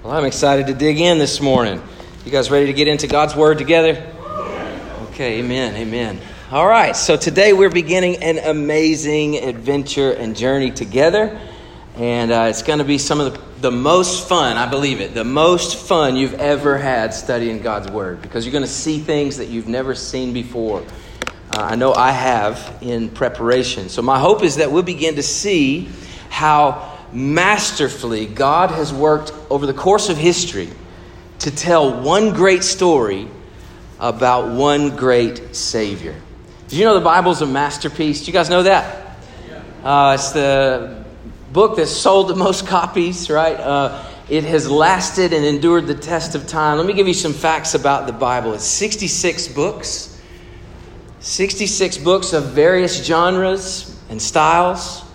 Well, I'm excited to dig in this morning. You guys ready to get into God's Word together? Okay, amen, amen. All right, so today we're beginning an amazing adventure and journey together. And uh, it's going to be some of the, the most fun, I believe it, the most fun you've ever had studying God's Word because you're going to see things that you've never seen before. Uh, I know I have in preparation. So, my hope is that we'll begin to see how masterfully God has worked over the course of history to tell one great story about one great Savior. Did you know the Bible's a masterpiece? Do you guys know that? Uh, it's the book that sold the most copies, right? Uh, it has lasted and endured the test of time. Let me give you some facts about the Bible. It's 66 books, 66 books of various genres and styles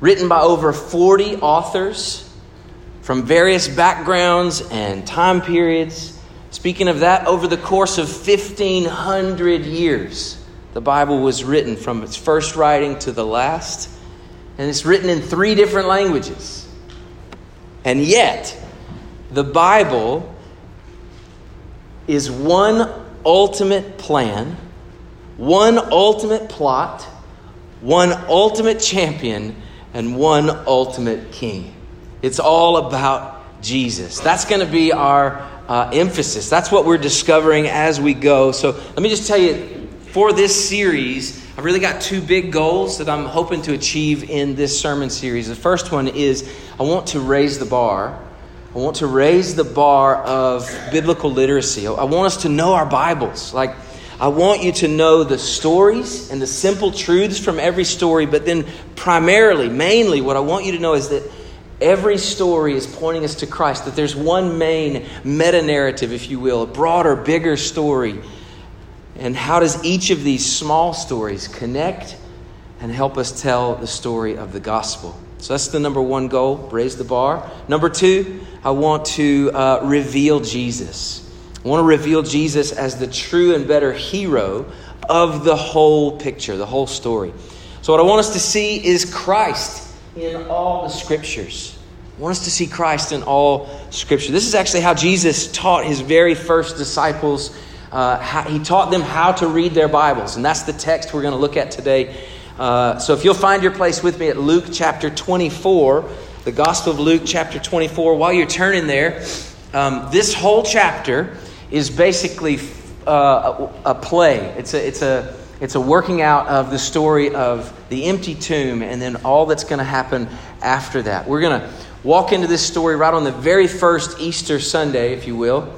written by over 40 authors from various backgrounds and time periods. Speaking of that, over the course of 1,500 years, the Bible was written from its first writing to the last, and it's written in three different languages. And yet, the Bible is one ultimate plan, one ultimate plot, one ultimate champion and one ultimate king. It's all about Jesus. That's going to be our uh, emphasis. That's what we're discovering as we go. So let me just tell you for this series, I've really got two big goals that I'm hoping to achieve in this sermon series. The first one is I want to raise the bar. I want to raise the bar of biblical literacy. I want us to know our Bibles. Like, I want you to know the stories and the simple truths from every story, but then primarily, mainly, what I want you to know is that every story is pointing us to Christ, that there's one main meta narrative, if you will, a broader, bigger story. And how does each of these small stories connect and help us tell the story of the gospel? So that's the number one goal raise the bar. Number two, I want to uh, reveal Jesus. I want to reveal Jesus as the true and better hero of the whole picture, the whole story. So, what I want us to see is Christ in all the scriptures. I want us to see Christ in all scripture. This is actually how Jesus taught his very first disciples. Uh, how, he taught them how to read their Bibles, and that's the text we're going to look at today. Uh, so, if you'll find your place with me at Luke chapter 24, the Gospel of Luke chapter 24, while you're turning there, um, this whole chapter is basically uh, a, play. It's a, it's, a, it's a working out of the story of the empty tomb and then all that's going to happen after that. We're going to walk into this story right on the very first Easter Sunday, if you will.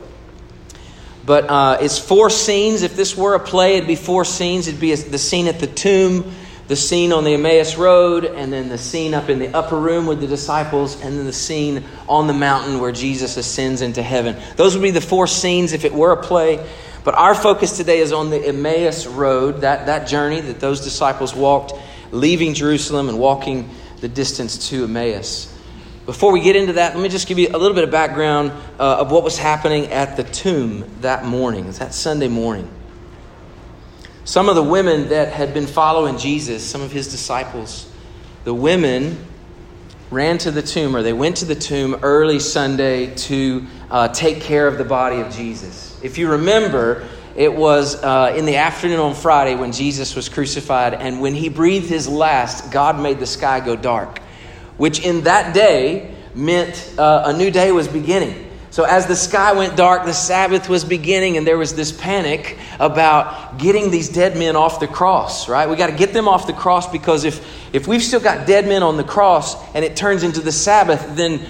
But uh, it's four scenes. If this were a play, it'd be four scenes. It'd be the scene at the tomb, the scene on the Emmaus Road, and then the scene up in the upper room with the disciples, and then the scene on the mountain where Jesus ascends into heaven. Those would be the four scenes if it were a play. But our focus today is on the Emmaus Road, that, that journey that those disciples walked, leaving Jerusalem and walking the distance to Emmaus. Before we get into that, let me just give you a little bit of background uh, of what was happening at the tomb that morning, that Sunday morning. Some of the women that had been following Jesus, some of his disciples, the women ran to the tomb or they went to the tomb early Sunday to uh, take care of the body of Jesus. If you remember, it was uh, in the afternoon on Friday when Jesus was crucified, and when he breathed his last, God made the sky go dark, which in that day meant uh, a new day was beginning. So, as the sky went dark, the Sabbath was beginning, and there was this panic about getting these dead men off the cross, right? We got to get them off the cross because if, if we've still got dead men on the cross and it turns into the Sabbath, then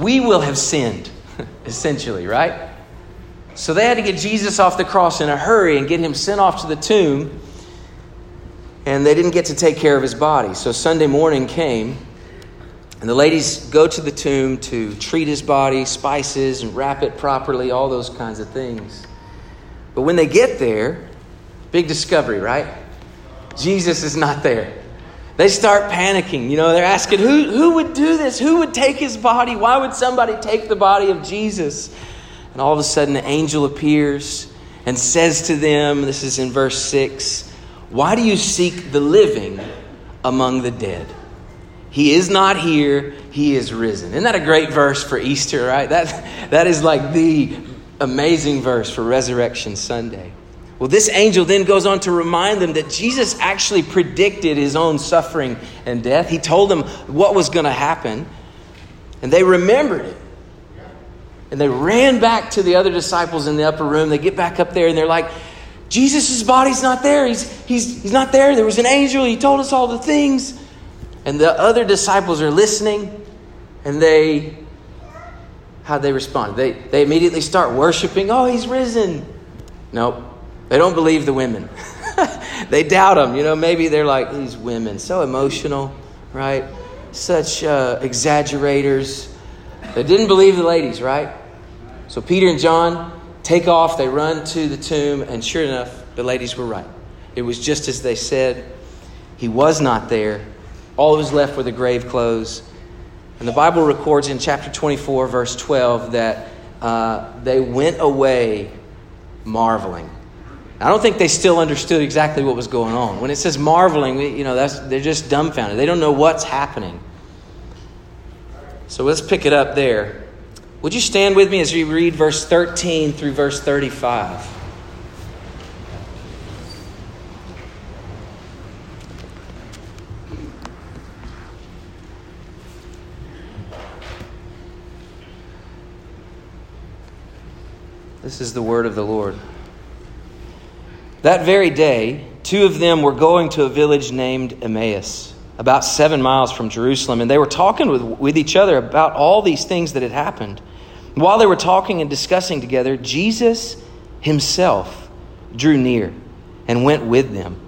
we will have sinned, essentially, right? So, they had to get Jesus off the cross in a hurry and get him sent off to the tomb, and they didn't get to take care of his body. So, Sunday morning came. And the ladies go to the tomb to treat his body, spices, and wrap it properly, all those kinds of things. But when they get there, big discovery, right? Jesus is not there. They start panicking. You know, they're asking, who, who would do this? Who would take his body? Why would somebody take the body of Jesus? And all of a sudden, the angel appears and says to them, this is in verse 6, Why do you seek the living among the dead? He is not here, he is risen. Isn't that a great verse for Easter, right? That, that is like the amazing verse for Resurrection Sunday. Well, this angel then goes on to remind them that Jesus actually predicted his own suffering and death. He told them what was going to happen, and they remembered it. And they ran back to the other disciples in the upper room. They get back up there and they're like, Jesus' body's not there. He's, he's, he's not there. There was an angel. He told us all the things. And the other disciples are listening and they, how they respond? They, they immediately start worshiping. Oh, he's risen. Nope. They don't believe the women. they doubt them. You know, maybe they're like, these women, so emotional, right? Such uh, exaggerators. They didn't believe the ladies, right? So Peter and John take off, they run to the tomb, and sure enough, the ladies were right. It was just as they said. He was not there. All that was left were the grave clothes. And the Bible records in chapter 24, verse 12, that uh, they went away marveling. I don't think they still understood exactly what was going on. When it says marveling, you know, that's, they're just dumbfounded. They don't know what's happening. So let's pick it up there. Would you stand with me as we read verse 13 through verse 35? This is the word of the Lord. That very day, two of them were going to a village named Emmaus, about seven miles from Jerusalem, and they were talking with, with each other about all these things that had happened. While they were talking and discussing together, Jesus himself drew near and went with them.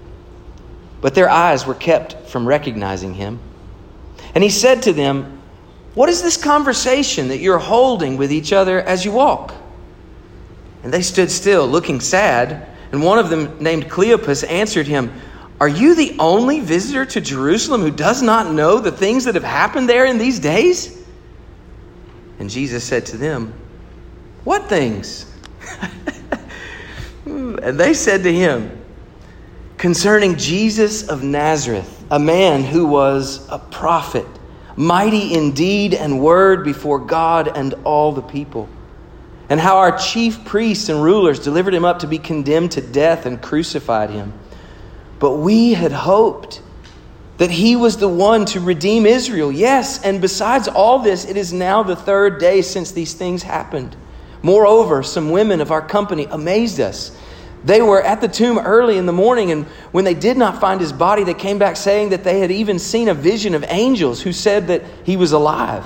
But their eyes were kept from recognizing him. And he said to them, What is this conversation that you're holding with each other as you walk? And they stood still, looking sad. And one of them, named Cleopas, answered him, Are you the only visitor to Jerusalem who does not know the things that have happened there in these days? And Jesus said to them, What things? and they said to him, Concerning Jesus of Nazareth, a man who was a prophet, mighty in deed and word before God and all the people and how our chief priests and rulers delivered him up to be condemned to death and crucified him. But we had hoped that he was the one to redeem Israel. Yes, and besides all this, it is now the third day since these things happened. Moreover, some women of our company amazed us. They were at the tomb early in the morning, and when they did not find his body, they came back saying that they had even seen a vision of angels who said that he was alive.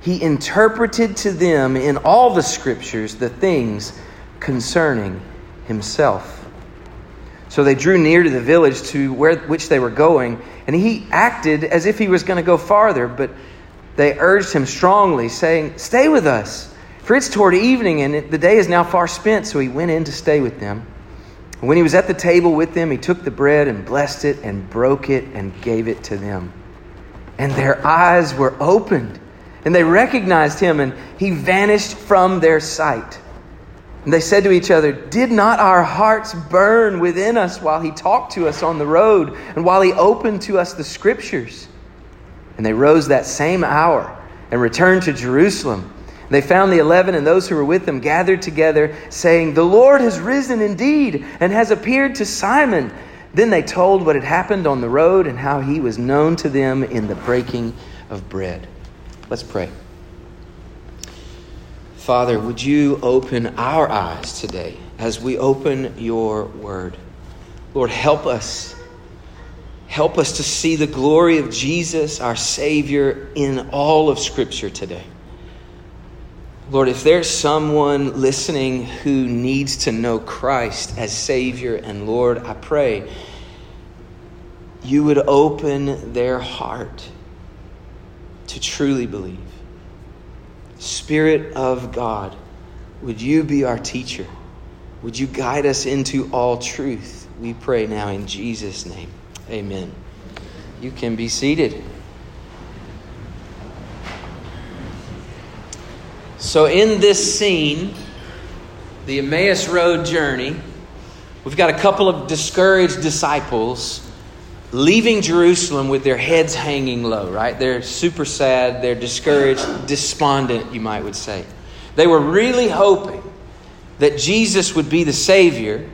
he interpreted to them in all the scriptures the things concerning himself. So they drew near to the village to where which they were going, and he acted as if he was going to go farther, but they urged him strongly, saying, Stay with us, for it's toward evening, and the day is now far spent. So he went in to stay with them. And when he was at the table with them, he took the bread and blessed it and broke it and gave it to them. And their eyes were opened and they recognized him, and he vanished from their sight. And they said to each other, Did not our hearts burn within us while he talked to us on the road, and while he opened to us the scriptures? And they rose that same hour and returned to Jerusalem. They found the eleven and those who were with them gathered together, saying, The Lord has risen indeed and has appeared to Simon. Then they told what had happened on the road and how he was known to them in the breaking of bread. Let's pray. Father, would you open our eyes today as we open your word? Lord, help us. Help us to see the glory of Jesus, our Savior, in all of Scripture today. Lord, if there's someone listening who needs to know Christ as Savior and Lord, I pray you would open their heart to truly believe. Spirit of God, would you be our teacher? Would you guide us into all truth? We pray now in Jesus' name. Amen. You can be seated. So, in this scene, the Emmaus Road journey, we've got a couple of discouraged disciples leaving Jerusalem with their heads hanging low, right? They're super sad, they're discouraged, despondent, you might would say. They were really hoping that Jesus would be the Savior,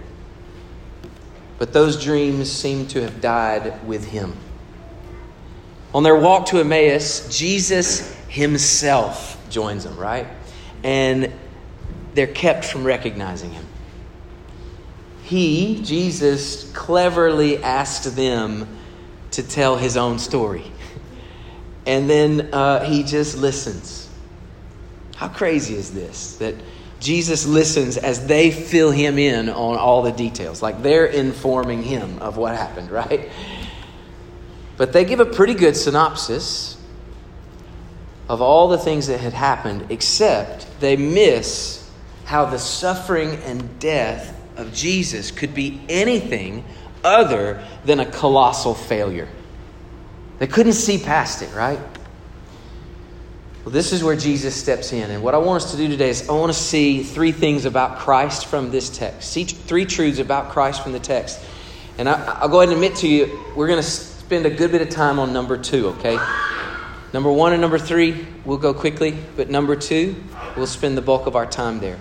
but those dreams seem to have died with him. On their walk to Emmaus, Jesus himself joins them, right? And they're kept from recognizing him. He, Jesus, cleverly asked them to tell his own story. And then uh, he just listens. How crazy is this? That Jesus listens as they fill him in on all the details. Like they're informing him of what happened, right? But they give a pretty good synopsis of all the things that had happened, except they miss how the suffering and death of Jesus could be anything other than a colossal failure. They couldn't see past it, right? Well, this is where Jesus steps in. And what I want us to do today is I want to see three things about Christ from this text. See three truths about Christ from the text. And I, will go ahead and admit to you, we're going to spend a good bit of time on number two, okay? Number one and number three, we'll go quickly. But number two, we'll spend the bulk of our time there.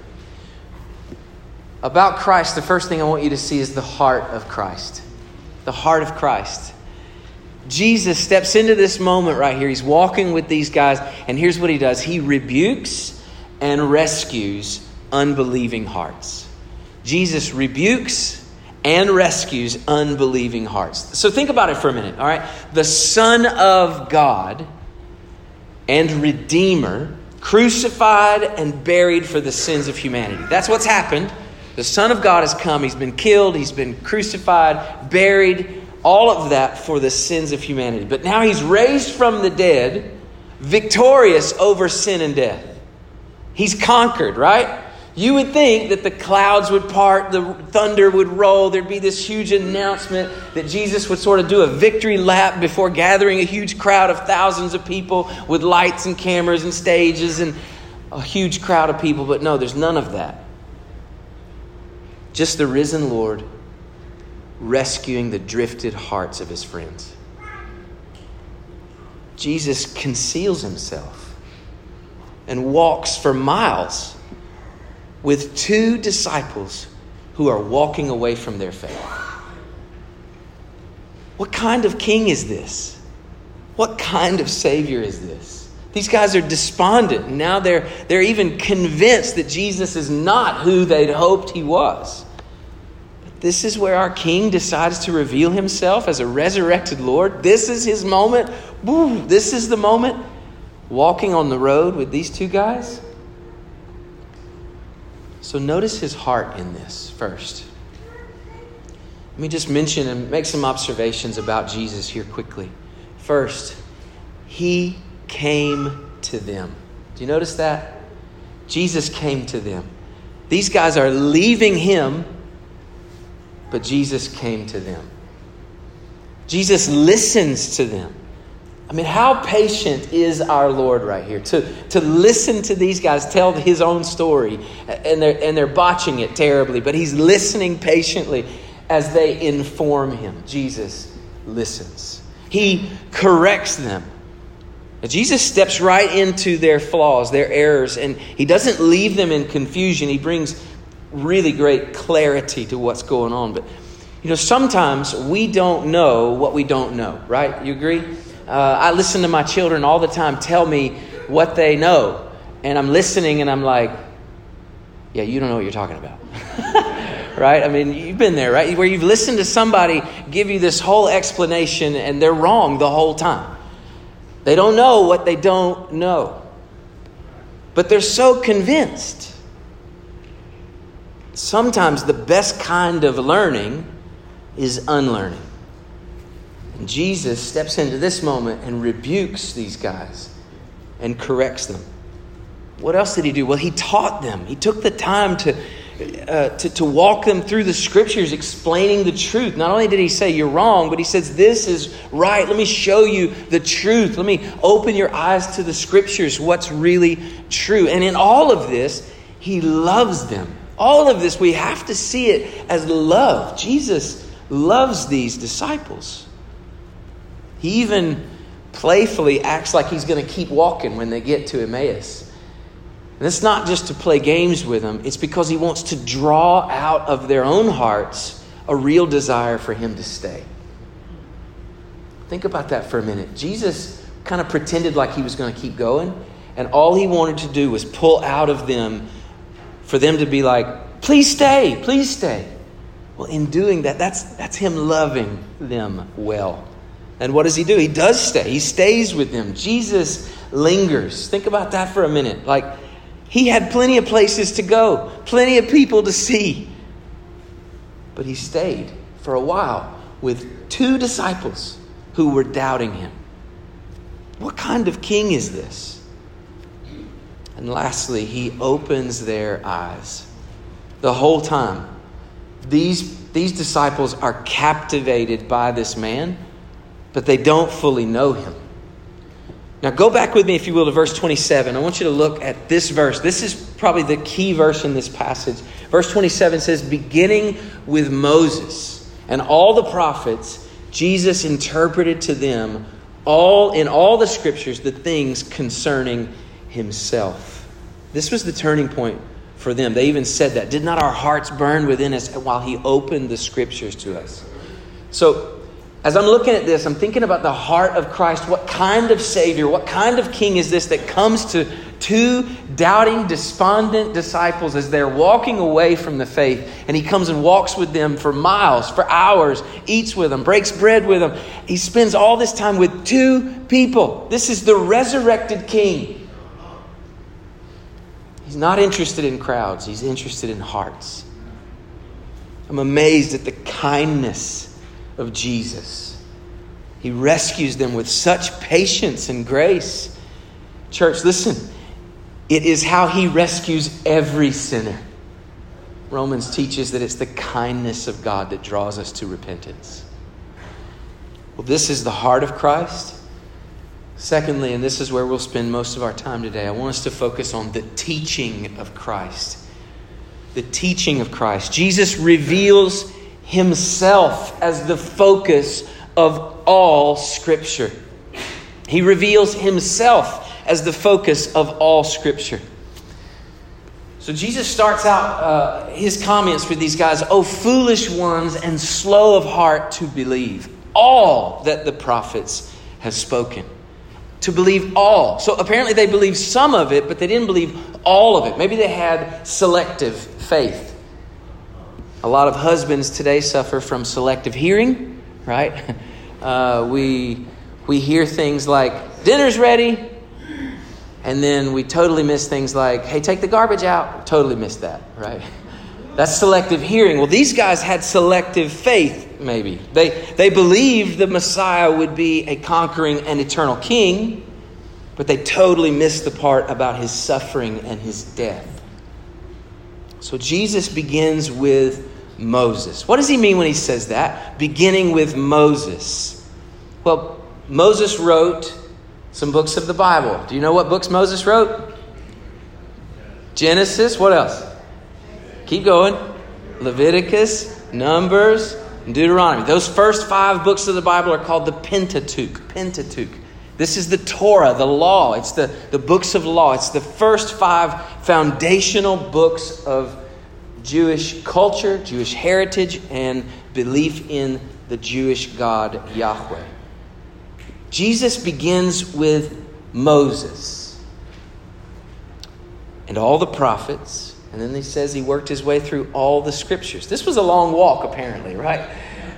About Christ, the first thing I want you to see is the heart of Christ. The heart of Christ. Jesus steps into this moment right here. He's walking with these guys, and here's what he does He rebukes and rescues unbelieving hearts. Jesus rebukes and rescues unbelieving hearts. So think about it for a minute, all right? The Son of God and Redeemer, crucified and buried for the sins of humanity. That's what's happened. The Son of God has come. He's been killed. He's been crucified, buried, all of that for the sins of humanity. But now he's raised from the dead, victorious over sin and death. He's conquered, right? You would think that the clouds would part, the thunder would roll, there'd be this huge announcement that Jesus would sort of do a victory lap before gathering a huge crowd of thousands of people with lights and cameras and stages and a huge crowd of people. But no, there's none of that. Just the risen Lord rescuing the drifted hearts of his friends. Jesus conceals himself and walks for miles with two disciples who are walking away from their faith. What kind of king is this? What kind of savior is this? These guys are despondent. Now they're, they're even convinced that Jesus is not who they'd hoped he was. This is where our King decides to reveal himself as a resurrected Lord. This is his moment. Woo, this is the moment. Walking on the road with these two guys. So notice his heart in this first. Let me just mention and make some observations about Jesus here quickly. First, he came to them. Do you notice that? Jesus came to them. These guys are leaving him but Jesus came to them. Jesus listens to them. I mean, how patient is our Lord right here to, to listen to these guys tell his own story, and they're, and they're botching it terribly, but he's listening patiently as they inform him. Jesus listens, he corrects them. Jesus steps right into their flaws, their errors, and he doesn't leave them in confusion. He brings really great clarity to what's going on. But, you know, sometimes we don't know what we don't know, right? You agree? Uh, I listen to my children all the time tell me what they know. And I'm listening and I'm like, yeah, you don't know what you're talking about. right? I mean, you've been there, right? Where you've listened to somebody give you this whole explanation and they're wrong the whole time. They don't know what they don't know. But they're so convinced sometimes the best kind of learning is unlearning. And Jesus steps into this moment and rebukes these guys and corrects them. What else did he do? Well, he taught them. He took the time to, uh, to, to walk them through the scriptures, explaining the truth. Not only did he say, You're wrong, but he says, This is right. Let me show you the truth. Let me open your eyes to the scriptures, what's really true. And in all of this, he loves them. All of this, we have to see it as love. Jesus loves these disciples. He even playfully acts like he's going to keep walking when they get to Emmaus. And it's not just to play games with them, it's because he wants to draw out of their own hearts a real desire for him to stay. Think about that for a minute. Jesus kind of pretended like he was going to keep going, and all he wanted to do was pull out of them for them to be like, please stay, please stay. Well, in doing that, that's, that's him loving them well. And what does he do? He does stay. He stays with them. Jesus lingers. Think about that for a minute. Like, he had plenty of places to go, plenty of people to see. But he stayed for a while with two disciples who were doubting him. What kind of king is this? And lastly, he opens their eyes. The whole time, these, these disciples are captivated by this man, but they don't fully know him. Now, go back with me, if you will, to verse 27. I want you to look at this verse. This is probably the key verse in this passage. Verse 27 says, Beginning with Moses and all the prophets, Jesus interpreted to them all in all the scriptures the things concerning himself. This was the turning point for them. They even said that. Did not our hearts burn within us while he opened the scriptures to us? So, as I'm looking at this, I'm thinking about the heart of Christ. What kind of Savior, what kind of King is this that comes to two doubting, despondent disciples as they're walking away from the faith? And he comes and walks with them for miles, for hours, eats with them, breaks bread with them. He spends all this time with two people. This is the resurrected King. He's not interested in crowds, he's interested in hearts. I'm amazed at the kindness of Jesus. He rescues them with such patience and grace. Church, listen, it is how he rescues every sinner. Romans teaches that it's the kindness of God that draws us to repentance. Well, this is the heart of Christ. Secondly, and this is where we'll spend most of our time today, I want us to focus on the teaching of Christ. The teaching of Christ. Jesus reveals himself as the focus of all Scripture. He reveals himself as the focus of all Scripture. So Jesus starts out uh, his comments with these guys, Oh, foolish ones and slow of heart to believe all that the prophets have spoken to believe all. So apparently they believed some of it, but they didn't believe all of it. Maybe they had selective faith. A lot of husbands today suffer from selective hearing, right? Uh, we, we hear things like, dinner's ready, and then we totally miss things like, hey, take the garbage out. Totally miss that, right? That's selective hearing. Well, these guys had selective faith, maybe. They, they believed the Messiah would be a conquering and eternal king, but they totally missed the part about his suffering and his death. So Jesus begins with Moses. What does he mean when he says that? Beginning with Moses. Well, Moses wrote some books of the Bible. Do you know what books Moses wrote? Genesis. What else? Keep going. Leviticus, Numbers, Deuteronomy. Those first five books of the Bible are called the Pentateuch. Pentateuch. This is the Torah, the law. It's the, the books of law. It's the first five foundational books of Jewish culture, Jewish heritage, and belief in the Jewish God Yahweh. Jesus begins with Moses and all the prophets and then he says he worked his way through all the scriptures. This was a long walk, apparently, right?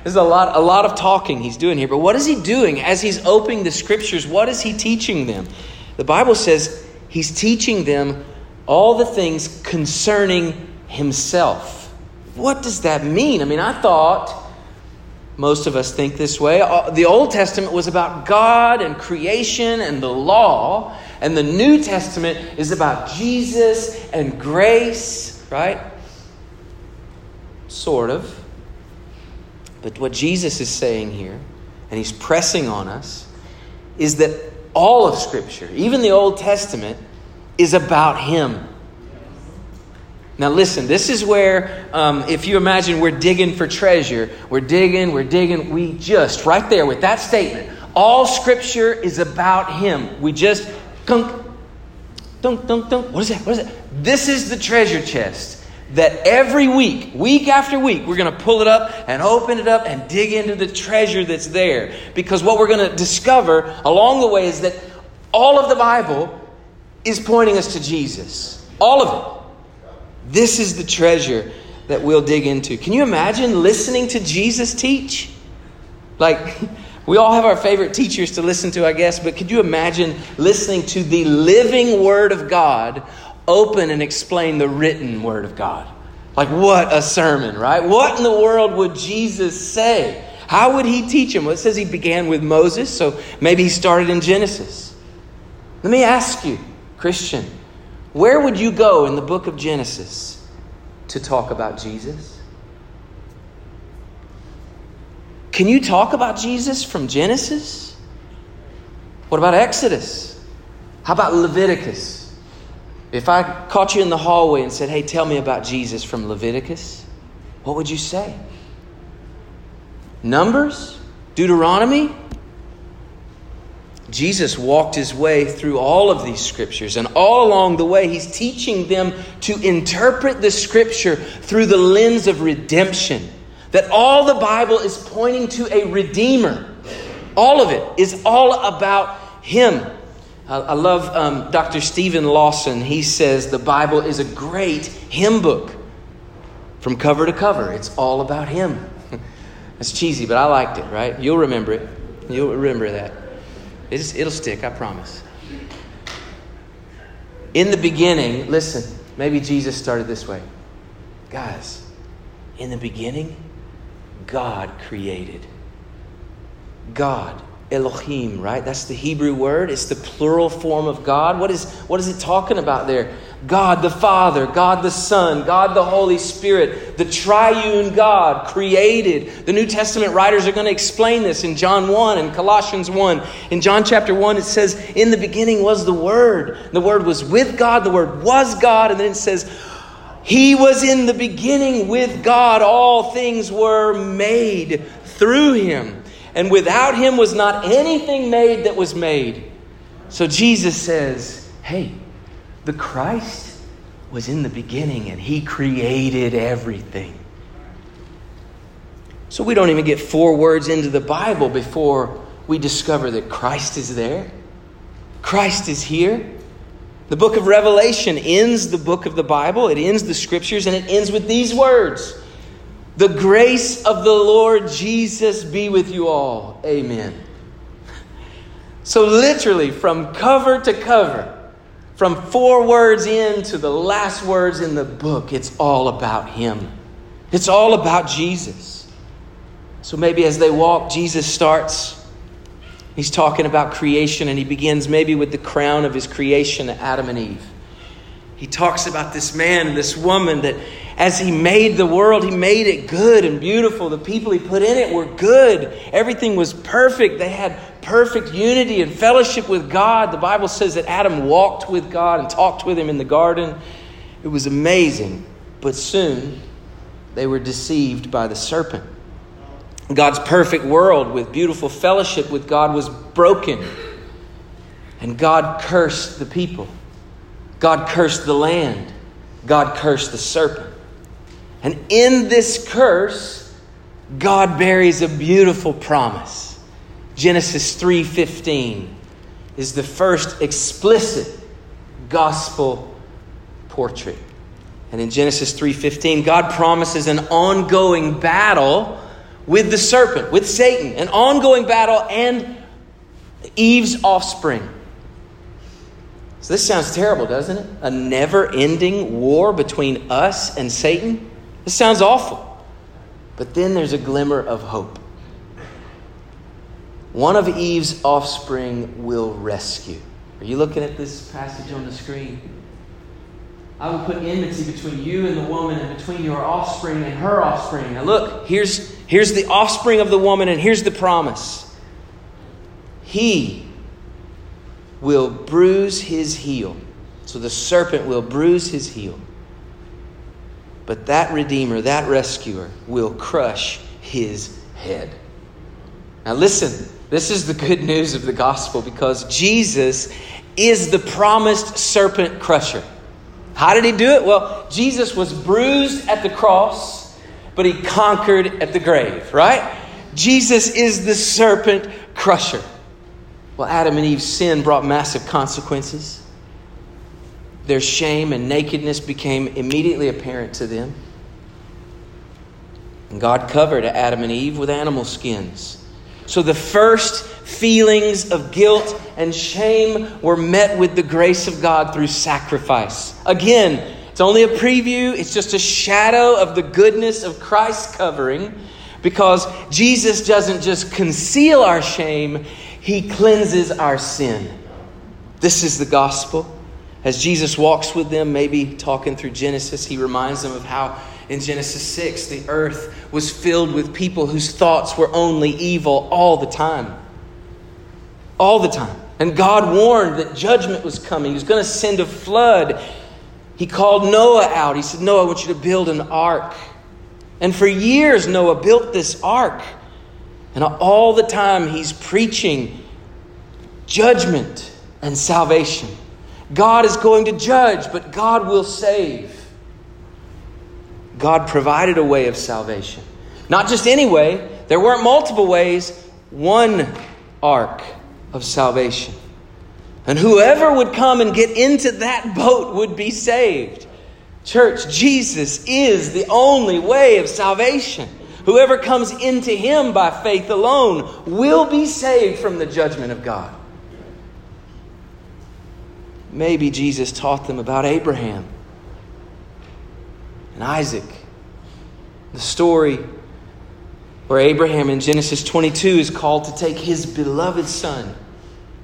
There's a lot, a lot of talking he's doing here. But what is he doing as he's opening the scriptures? What is he teaching them? The Bible says he's teaching them all the things concerning himself. What does that mean? I mean, I thought most of us think this way. Uh, the Old Testament was about God and creation and the law. And the New Testament is about Jesus and grace, right? Sort of. But what Jesus is saying here, and he's pressing on us, is that all of Scripture, even the Old Testament, is about him. Now, listen, this is where, um, if you imagine we're digging for treasure, we're digging, we're digging, we just, right there with that statement, all scripture is about Him. We just, dunk, dunk, dunk, dunk. What is that? What is that? This is the treasure chest that every week, week after week, we're going to pull it up and open it up and dig into the treasure that's there. Because what we're going to discover along the way is that all of the Bible is pointing us to Jesus. All of it. This is the treasure that we'll dig into. Can you imagine listening to Jesus teach? Like, we all have our favorite teachers to listen to, I guess, but could you imagine listening to the living Word of God open and explain the written Word of God? Like, what a sermon, right? What in the world would Jesus say? How would he teach them? Well, it says he began with Moses, so maybe he started in Genesis. Let me ask you, Christian, where would you go in the book of Genesis to talk about Jesus? Can you talk about Jesus from Genesis? What about Exodus? How about Leviticus? If I caught you in the hallway and said, hey, tell me about Jesus from Leviticus, what would you say? Numbers? Deuteronomy? Jesus walked his way through all of these scriptures, and all along the way, he's teaching them to interpret the scripture through the lens of redemption. That all the Bible is pointing to a redeemer. All of it is all about him. I love um, Dr. Steven Lawson. He says the Bible is a great hymn book from cover to cover. It's all about him. It's cheesy, but I liked it, right? You'll remember it. You'll remember that. It's, it'll stick, I promise. In the beginning, listen, maybe Jesus started this way. Guys, in the beginning, God created. God Elohim, right? That's the Hebrew word. It's the plural form of God. What is, what is it talking about there? God the Father, God the Son, God the Holy Spirit, the triune God created. The New Testament writers are going to explain this in John 1 and Colossians 1. In John chapter 1, it says, In the beginning was the Word. The Word was with God, the Word was God. And then it says, He was in the beginning with God. All things were made through Him and without him was not anything made that was made. So Jesus says, hey, the Christ was in the beginning and he created everything. So we don't even get four words into the Bible before we discover that Christ is there. Christ is here. The book of Revelation ends the book of the Bible, it ends the scriptures, and it ends with these words the grace of the Lord Jesus be with you all. Amen. So, literally, from cover to cover, from four words in to the last words in the book, it's all about Him. It's all about Jesus. So, maybe as they walk, Jesus starts. He's talking about creation, and he begins maybe with the crown of his creation, Adam and Eve. He talks about this man and this woman that as He made the world, He made it good and beautiful. The people He put in it were good. Everything was perfect. They had perfect unity and fellowship with God. The Bible says that Adam walked with God and talked with Him in the garden. It was amazing. But soon they were deceived by the serpent. God's perfect world with beautiful fellowship with God was broken. And God cursed the people. God cursed the land. God cursed the serpent. And in this curse, God buries a beautiful promise. Genesis 3:15 is the first explicit gospel portrait. And in Genesis 3:15, God promises an ongoing battle with the serpent, with Satan, an ongoing battle and Eve's offspring. So this sounds terrible, doesn't it? A never-ending war between us and Satan? This sounds awful. But then there's a glimmer of hope. One of Eve's offspring will rescue. Are you looking at this passage on the screen? I will put enmity between you and the woman, and between your offspring and her offspring. Now, look, here's, here's the offspring of the woman, and here's the promise. He will bruise his heel. So the serpent will bruise his heel. But that Redeemer, that rescuer, will crush his head. Now, listen, this is the good news of the gospel because Jesus is the promised serpent crusher. How did he do it? Well, Jesus was bruised at the cross, but he conquered at the grave, right? Jesus is the serpent crusher. Well, Adam and Eve's sin brought massive consequences. Their shame and nakedness became immediately apparent to them. And God covered Adam and Eve with animal skins. So the first feelings of guilt and shame were met with the grace of God through sacrifice. Again, it's only a preview, it's just a shadow of the goodness of Christ's covering because Jesus doesn't just conceal our shame, he cleanses our sin. This is the gospel. As Jesus walks with them, maybe talking through Genesis, he reminds them of how in Genesis 6 the earth was filled with people whose thoughts were only evil all the time. All the time. And God warned that judgment was coming. He was going to send a flood. He called Noah out. He said, Noah, I want you to build an ark. And for years, Noah built this ark. And all the time, he's preaching judgment and salvation. God is going to judge, but God will save. God provided a way of salvation. Not just any way, there weren't multiple ways, one ark of salvation. And whoever would come and get into that boat would be saved. Church, Jesus is the only way of salvation. Whoever comes into him by faith alone will be saved from the judgment of God. Maybe Jesus taught them about Abraham and Isaac. The story where Abraham in Genesis 22 is called to take his beloved son,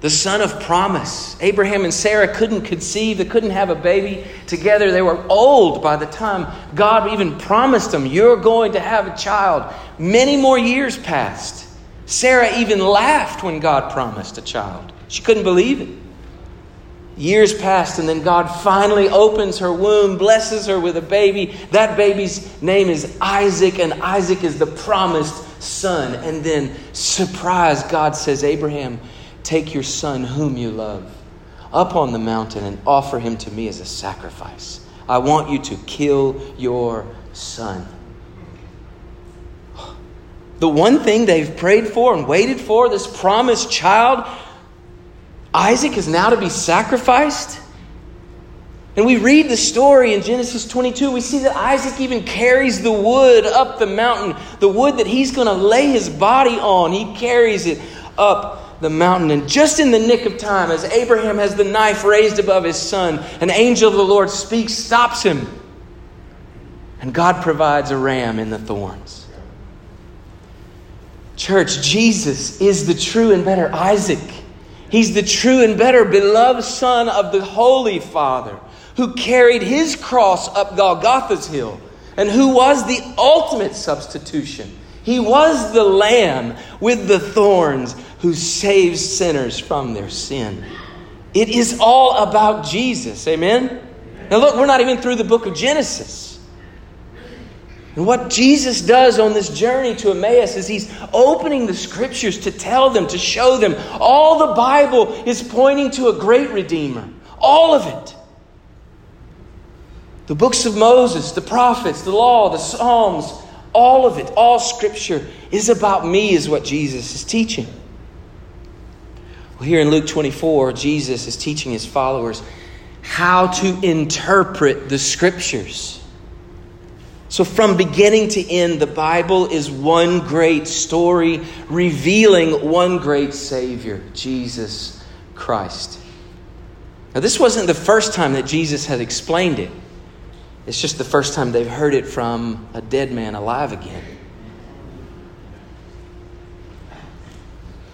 the son of promise. Abraham and Sarah couldn't conceive, they couldn't have a baby together. They were old by the time God even promised them, You're going to have a child. Many more years passed. Sarah even laughed when God promised a child. She couldn't believe it. Years passed, and then God finally opens her womb, blesses her with a baby. That baby's name is Isaac, and Isaac is the promised son. And then, surprise, God says, Abraham, take your son, whom you love, up on the mountain and offer him to me as a sacrifice. I want you to kill your son. The one thing they've prayed for and waited for, this promised child, Isaac is now to be sacrificed? And we read the story in Genesis 22. We see that Isaac even carries the wood up the mountain, the wood that he's going to lay his body on. He carries it up the mountain. And just in the nick of time, as Abraham has the knife raised above his son, an angel of the Lord speaks, stops him. And God provides a ram in the thorns. Church, Jesus is the true and better Isaac. He's the true and better beloved Son of the Holy Father who carried his cross up Golgotha's hill and who was the ultimate substitution. He was the Lamb with the thorns who saves sinners from their sin. It is all about Jesus. Amen? Now, look, we're not even through the book of Genesis. And what Jesus does on this journey to Emmaus is he's opening the scriptures to tell them, to show them all the Bible is pointing to a great Redeemer. All of it. The books of Moses, the prophets, the law, the Psalms, all of it, all scripture is about me, is what Jesus is teaching. Well, here in Luke 24, Jesus is teaching his followers how to interpret the scriptures. So, from beginning to end, the Bible is one great story revealing one great Savior, Jesus Christ. Now, this wasn't the first time that Jesus had explained it, it's just the first time they've heard it from a dead man alive again.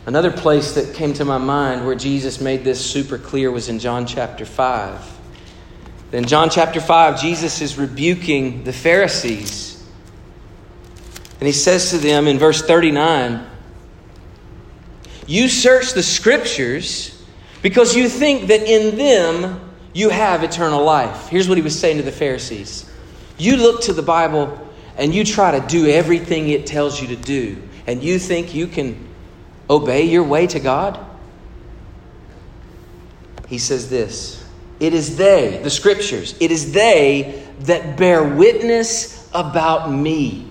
Another place that came to my mind where Jesus made this super clear was in John chapter 5. In John chapter 5, Jesus is rebuking the Pharisees. And he says to them in verse 39 You search the scriptures because you think that in them you have eternal life. Here's what he was saying to the Pharisees You look to the Bible and you try to do everything it tells you to do, and you think you can obey your way to God? He says this It is they, the scriptures, it is they that bear witness about me.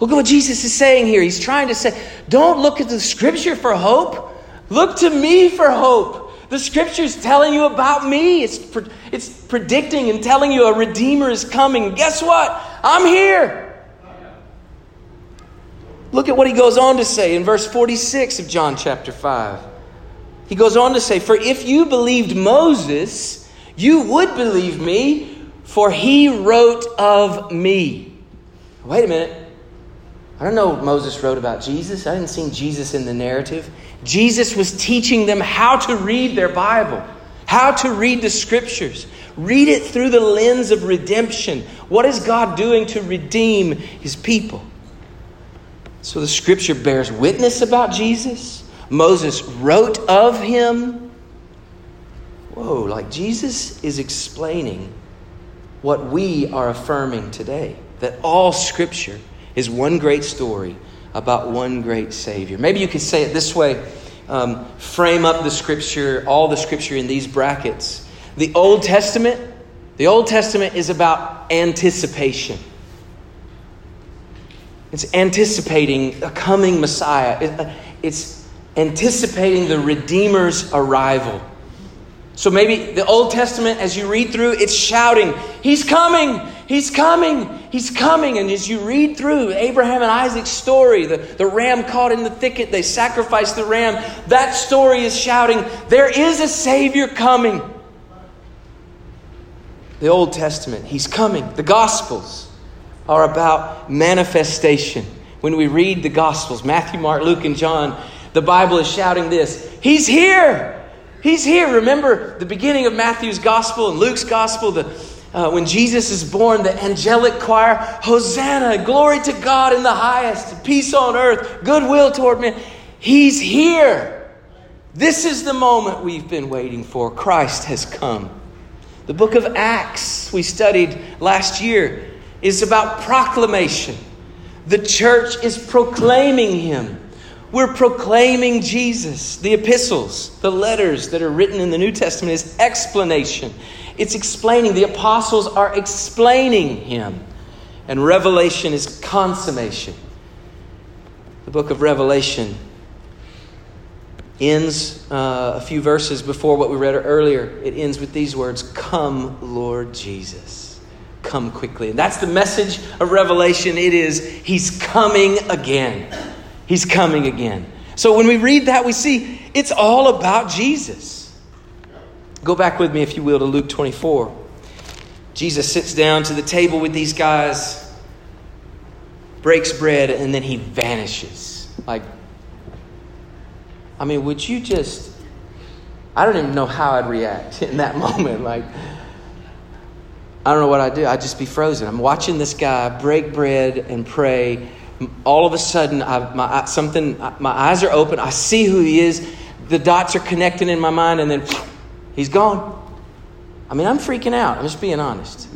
Look at what Jesus is saying here. He's trying to say, don't look at the scripture for hope. Look to me for hope. The scripture's telling you about me. It's, pre- it's predicting and telling you a redeemer is coming. Guess what? I'm here. Look at what he goes on to say in verse 46 of John chapter 5. He goes on to say, For if you believed Moses, you would believe me, for he wrote of me. Wait a minute. I don't know what Moses wrote about Jesus. I didn't see Jesus in the narrative. Jesus was teaching them how to read their Bible, how to read the scriptures. Read it through the lens of redemption. What is God doing to redeem his people? So the scripture bears witness about Jesus. Moses wrote of him. Whoa, like Jesus is explaining what we are affirming today that all scripture is one great story about one great Savior. Maybe you could say it this way um, frame up the scripture, all the scripture in these brackets. The Old Testament, the Old Testament is about anticipation. It's anticipating a coming Messiah. Uh, it's anticipating the Redeemer's arrival. So maybe the Old Testament, as you read through, it's shouting, He's coming! He's coming! He's coming! And as you read through Abraham and Isaac's story, the, the ram caught in the thicket, they sacrificed the ram, that story is shouting, There is a Savior coming. The Old Testament, He's coming. The Gospels, are about manifestation. When we read the Gospels, Matthew, Mark, Luke, and John, the Bible is shouting this He's here! He's here. Remember the beginning of Matthew's Gospel and Luke's Gospel, the, uh, when Jesus is born, the angelic choir, Hosanna, glory to God in the highest, peace on earth, goodwill toward men. He's here. This is the moment we've been waiting for. Christ has come. The book of Acts, we studied last year, is about proclamation. The church is proclaiming Him. We're proclaiming Jesus. The epistles, the letters that are written in the New Testament is explanation. It's explaining. The apostles are explaining Him. And Revelation is consummation. The book of Revelation ends uh, a few verses before what we read earlier. It ends with these words Come, Lord Jesus come quickly. And that's the message of Revelation. It is, He's coming again. He's coming again. So when we read that, we see it's all about Jesus. Go back with me, if you will, to Luke 24. Jesus sits down to the table with these guys, breaks bread, and then he vanishes. Like, I mean, would you just. I don't even know how I'd react in that moment. Like, I don't know what I'd do. I'd just be frozen. I'm watching this guy break bread and pray. All of a sudden, I, my, something, my eyes are open. I see who he is. The dots are connecting in my mind, and then he's gone. I mean, I'm freaking out. I'm just being honest.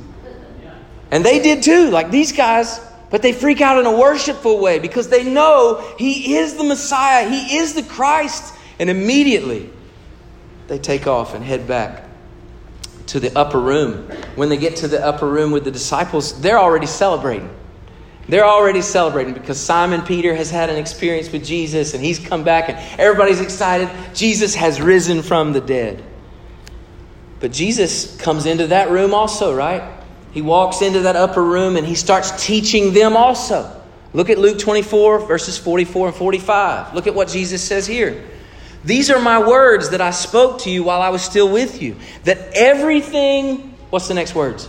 And they did too, like these guys, but they freak out in a worshipful way because they know he is the Messiah, he is the Christ. And immediately they take off and head back to the upper room. When they get to the upper room with the disciples, they're already celebrating. They're already celebrating because Simon Peter has had an experience with Jesus and he's come back and everybody's excited. Jesus has risen from the dead. But Jesus comes into that room also, right? He walks into that upper room and he starts teaching them also. Look at Luke 24, verses 44 and 45. Look at what Jesus says here. These are my words that I spoke to you while I was still with you. That everything, what's the next words?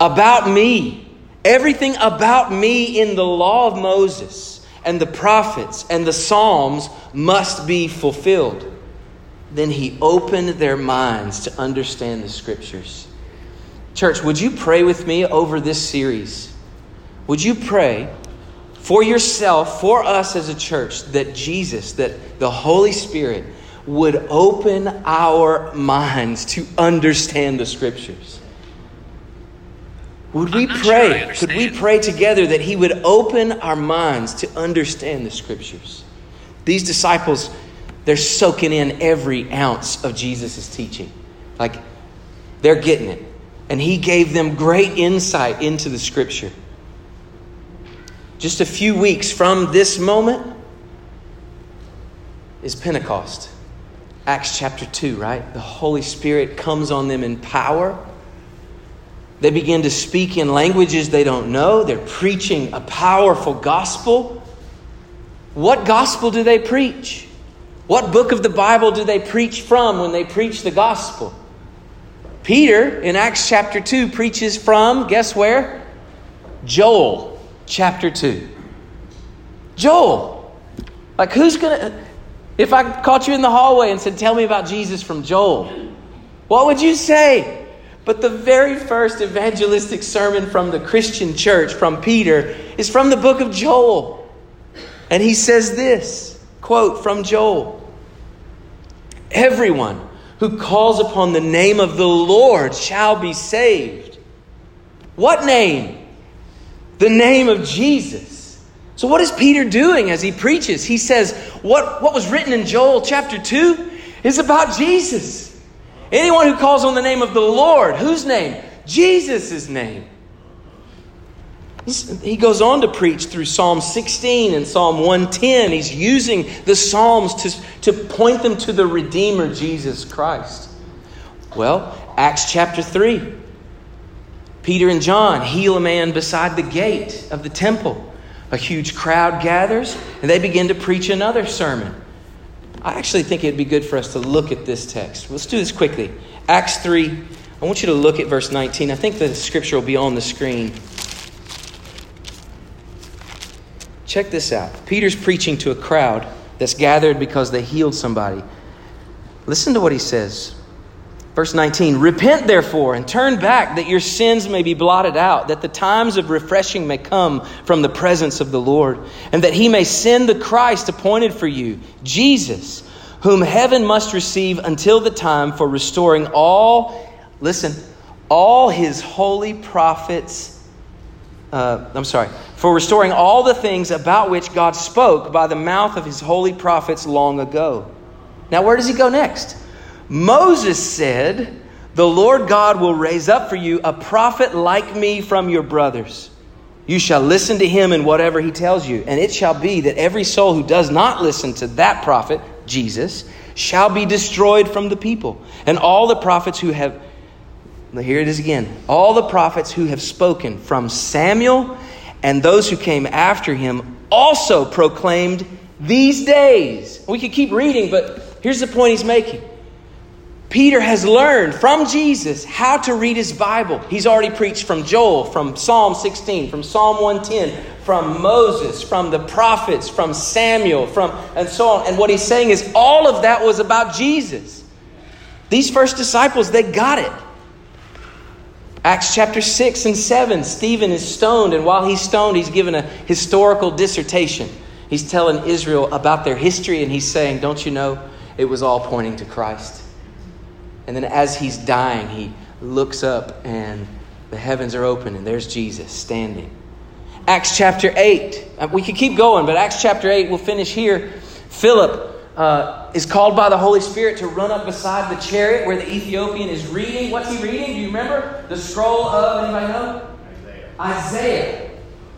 About me. Everything about me in the law of Moses and the prophets and the Psalms must be fulfilled. Then he opened their minds to understand the scriptures. Church, would you pray with me over this series? Would you pray for yourself, for us as a church, that Jesus, that the Holy Spirit would open our minds to understand the scriptures? Would we pray? Sure could we pray together that He would open our minds to understand the Scriptures? These disciples, they're soaking in every ounce of Jesus' teaching. Like, they're getting it. And He gave them great insight into the Scripture. Just a few weeks from this moment is Pentecost. Acts chapter 2, right? The Holy Spirit comes on them in power they begin to speak in languages they don't know. They're preaching a powerful gospel. What gospel do they preach? What book of the Bible do they preach from when they preach the gospel? Peter, in Acts chapter 2, preaches from, guess where? Joel chapter 2. Joel. Like, who's going to. If I caught you in the hallway and said, Tell me about Jesus from Joel, what would you say? But the very first evangelistic sermon from the Christian church, from Peter, is from the book of Joel. And he says this quote from Joel Everyone who calls upon the name of the Lord shall be saved. What name? The name of Jesus. So, what is Peter doing as he preaches? He says, What, what was written in Joel chapter 2 is about Jesus. Anyone who calls on the name of the Lord, whose name? Jesus' name. He goes on to preach through Psalm 16 and Psalm 110. He's using the Psalms to, to point them to the Redeemer, Jesus Christ. Well, Acts chapter 3. Peter and John heal a man beside the gate of the temple. A huge crowd gathers, and they begin to preach another sermon. I actually think it'd be good for us to look at this text. Let's do this quickly. Acts 3, I want you to look at verse 19. I think the scripture will be on the screen. Check this out. Peter's preaching to a crowd that's gathered because they healed somebody. Listen to what he says. Verse 19 Repent therefore and turn back that your sins may be blotted out, that the times of refreshing may come from the presence of the Lord, and that he may send the Christ appointed for you, Jesus, whom heaven must receive until the time for restoring all, listen, all his holy prophets. Uh, I'm sorry, for restoring all the things about which God spoke by the mouth of his holy prophets long ago. Now, where does he go next? Moses said, The Lord God will raise up for you a prophet like me from your brothers. You shall listen to him in whatever he tells you. And it shall be that every soul who does not listen to that prophet, Jesus, shall be destroyed from the people. And all the prophets who have, here it is again, all the prophets who have spoken from Samuel and those who came after him also proclaimed these days. We could keep reading, but here's the point he's making. Peter has learned from Jesus how to read his Bible. He's already preached from Joel, from Psalm 16, from Psalm 110, from Moses, from the prophets, from Samuel, from and so on. And what he's saying is all of that was about Jesus. These first disciples, they got it. Acts chapter 6 and 7, Stephen is stoned, and while he's stoned, he's given a historical dissertation. He's telling Israel about their history, and he's saying, Don't you know it was all pointing to Christ? And then as he's dying, he looks up and the heavens are open and there's Jesus standing. Acts chapter 8. Uh, we could keep going, but Acts chapter 8, we'll finish here. Philip uh, is called by the Holy Spirit to run up beside the chariot where the Ethiopian is reading. What's he reading? Do you remember? The scroll of, anybody know? Isaiah. Isaiah.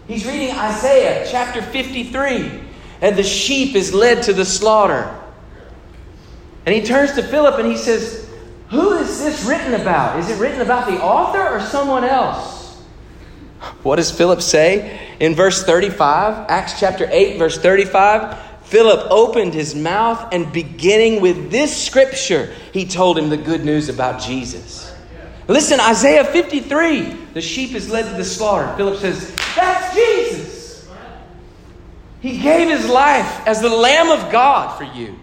He's reading Isaiah chapter 53. And the sheep is led to the slaughter. And he turns to Philip and he says, who is this written about? Is it written about the author or someone else? What does Philip say in verse 35? Acts chapter 8, verse 35. Philip opened his mouth and beginning with this scripture, he told him the good news about Jesus. Listen, Isaiah 53, the sheep is led to the slaughter. Philip says, That's Jesus. He gave his life as the Lamb of God for you.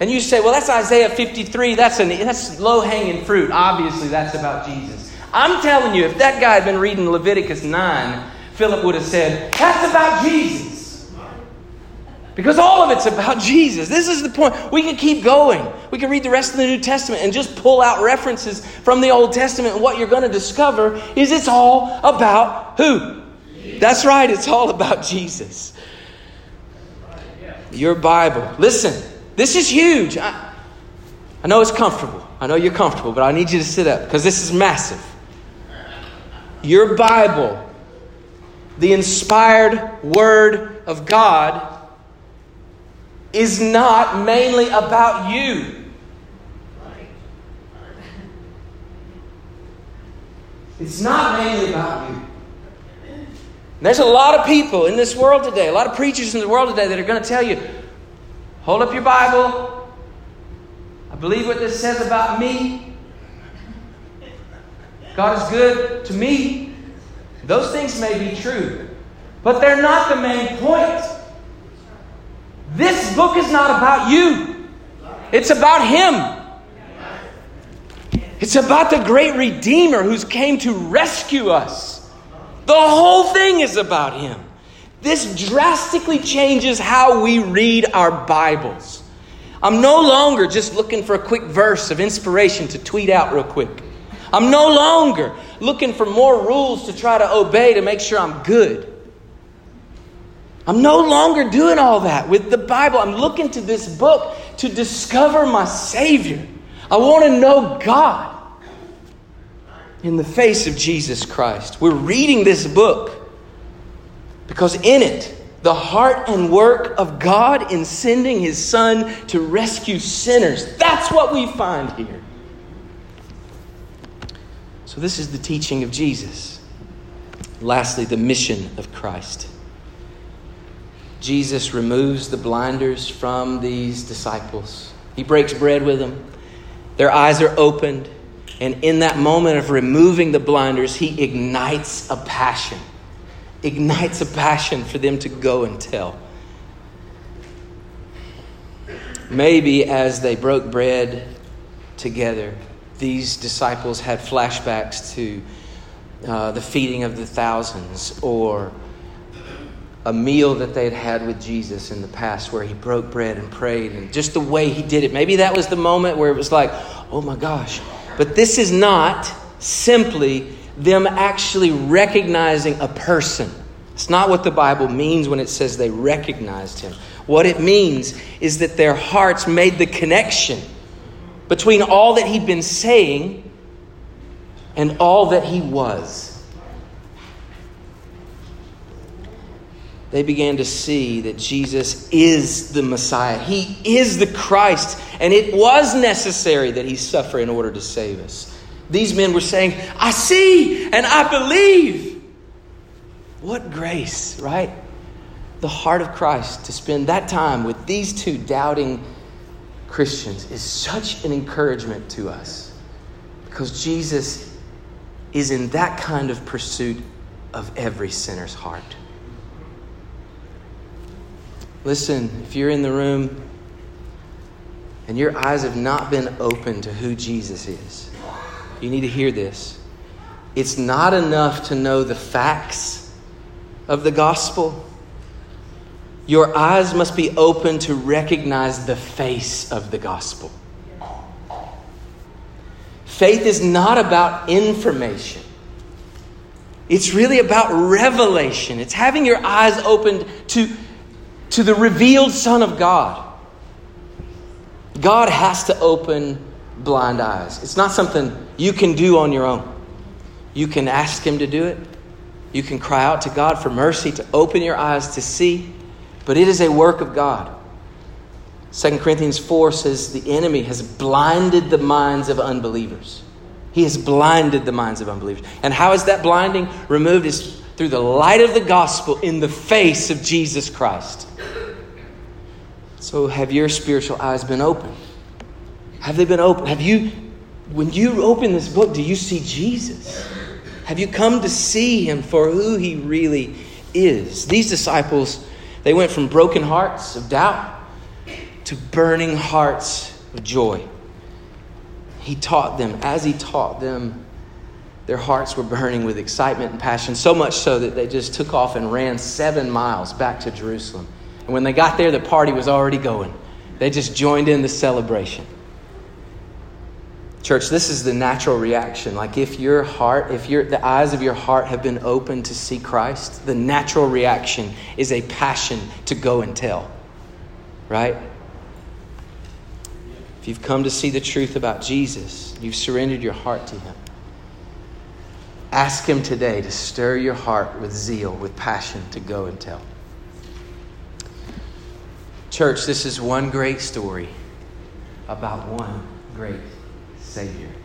And you say, well, that's Isaiah 53. That's, an, that's low hanging fruit. Obviously, that's about Jesus. I'm telling you, if that guy had been reading Leviticus 9, Philip would have said, that's about Jesus. Because all of it's about Jesus. This is the point. We can keep going. We can read the rest of the New Testament and just pull out references from the Old Testament. And what you're going to discover is it's all about who? That's right, it's all about Jesus. Your Bible. Listen, this is huge. I, I know it's comfortable. I know you're comfortable, but I need you to sit up because this is massive. Your Bible, the inspired Word of God, is not mainly about you. It's not mainly about you. There's a lot of people in this world today, a lot of preachers in the world today that are going to tell you hold up your Bible. I believe what this says about me. God is good to me. Those things may be true, but they're not the main point. This book is not about you, it's about Him. It's about the great Redeemer who's came to rescue us. The whole thing is about Him. This drastically changes how we read our Bibles. I'm no longer just looking for a quick verse of inspiration to tweet out real quick. I'm no longer looking for more rules to try to obey to make sure I'm good. I'm no longer doing all that with the Bible. I'm looking to this book to discover my Savior. I want to know God in the face of Jesus Christ. We're reading this book because in it, the heart and work of God in sending his Son to rescue sinners. That's what we find here. So, this is the teaching of Jesus. Lastly, the mission of Christ. Jesus removes the blinders from these disciples. He breaks bread with them. Their eyes are opened. And in that moment of removing the blinders, he ignites a passion. Ignites a passion for them to go and tell. Maybe as they broke bread together, these disciples had flashbacks to uh, the feeding of the thousands or a meal that they had had with Jesus in the past where he broke bread and prayed and just the way he did it. Maybe that was the moment where it was like, oh my gosh, but this is not simply them actually recognizing a person. It's not what the Bible means when it says they recognized him. What it means is that their hearts made the connection between all that he'd been saying and all that he was. they began to see that Jesus is the Messiah. He is the Christ, and it was necessary that he suffer in order to save us. These men were saying, I see and I believe. What grace, right? The heart of Christ to spend that time with these two doubting Christians is such an encouragement to us because Jesus is in that kind of pursuit of every sinner's heart. Listen, if you're in the room and your eyes have not been open to who Jesus is, you need to hear this. It's not enough to know the facts of the gospel. Your eyes must be open to recognize the face of the gospel. Faith is not about information. It's really about revelation. It's having your eyes opened to to the revealed Son of God. God has to open blind eyes. It's not something you can do on your own. You can ask Him to do it. You can cry out to God for mercy to open your eyes to see, but it is a work of God. 2 Corinthians 4 says the enemy has blinded the minds of unbelievers. He has blinded the minds of unbelievers. And how is that blinding removed? Is through the light of the gospel in the face of Jesus Christ. So, have your spiritual eyes been opened? Have they been open? Have you, when you open this book, do you see Jesus? Have you come to see him for who he really is? These disciples, They went from broken hearts of doubt to burning hearts of joy. He taught them, as he taught them, their hearts were burning with excitement and passion, so much so that they just took off and ran seven miles back to Jerusalem. And when they got there, the party was already going. They just joined in the celebration. Church, this is the natural reaction. Like if your heart, if your the eyes of your heart have been opened to see Christ, the natural reaction is a passion to go and tell. Right? If you've come to see the truth about Jesus, you've surrendered your heart to him. Ask him today to stir your heart with zeal, with passion to go and tell. Church, this is one great story about one great Savior.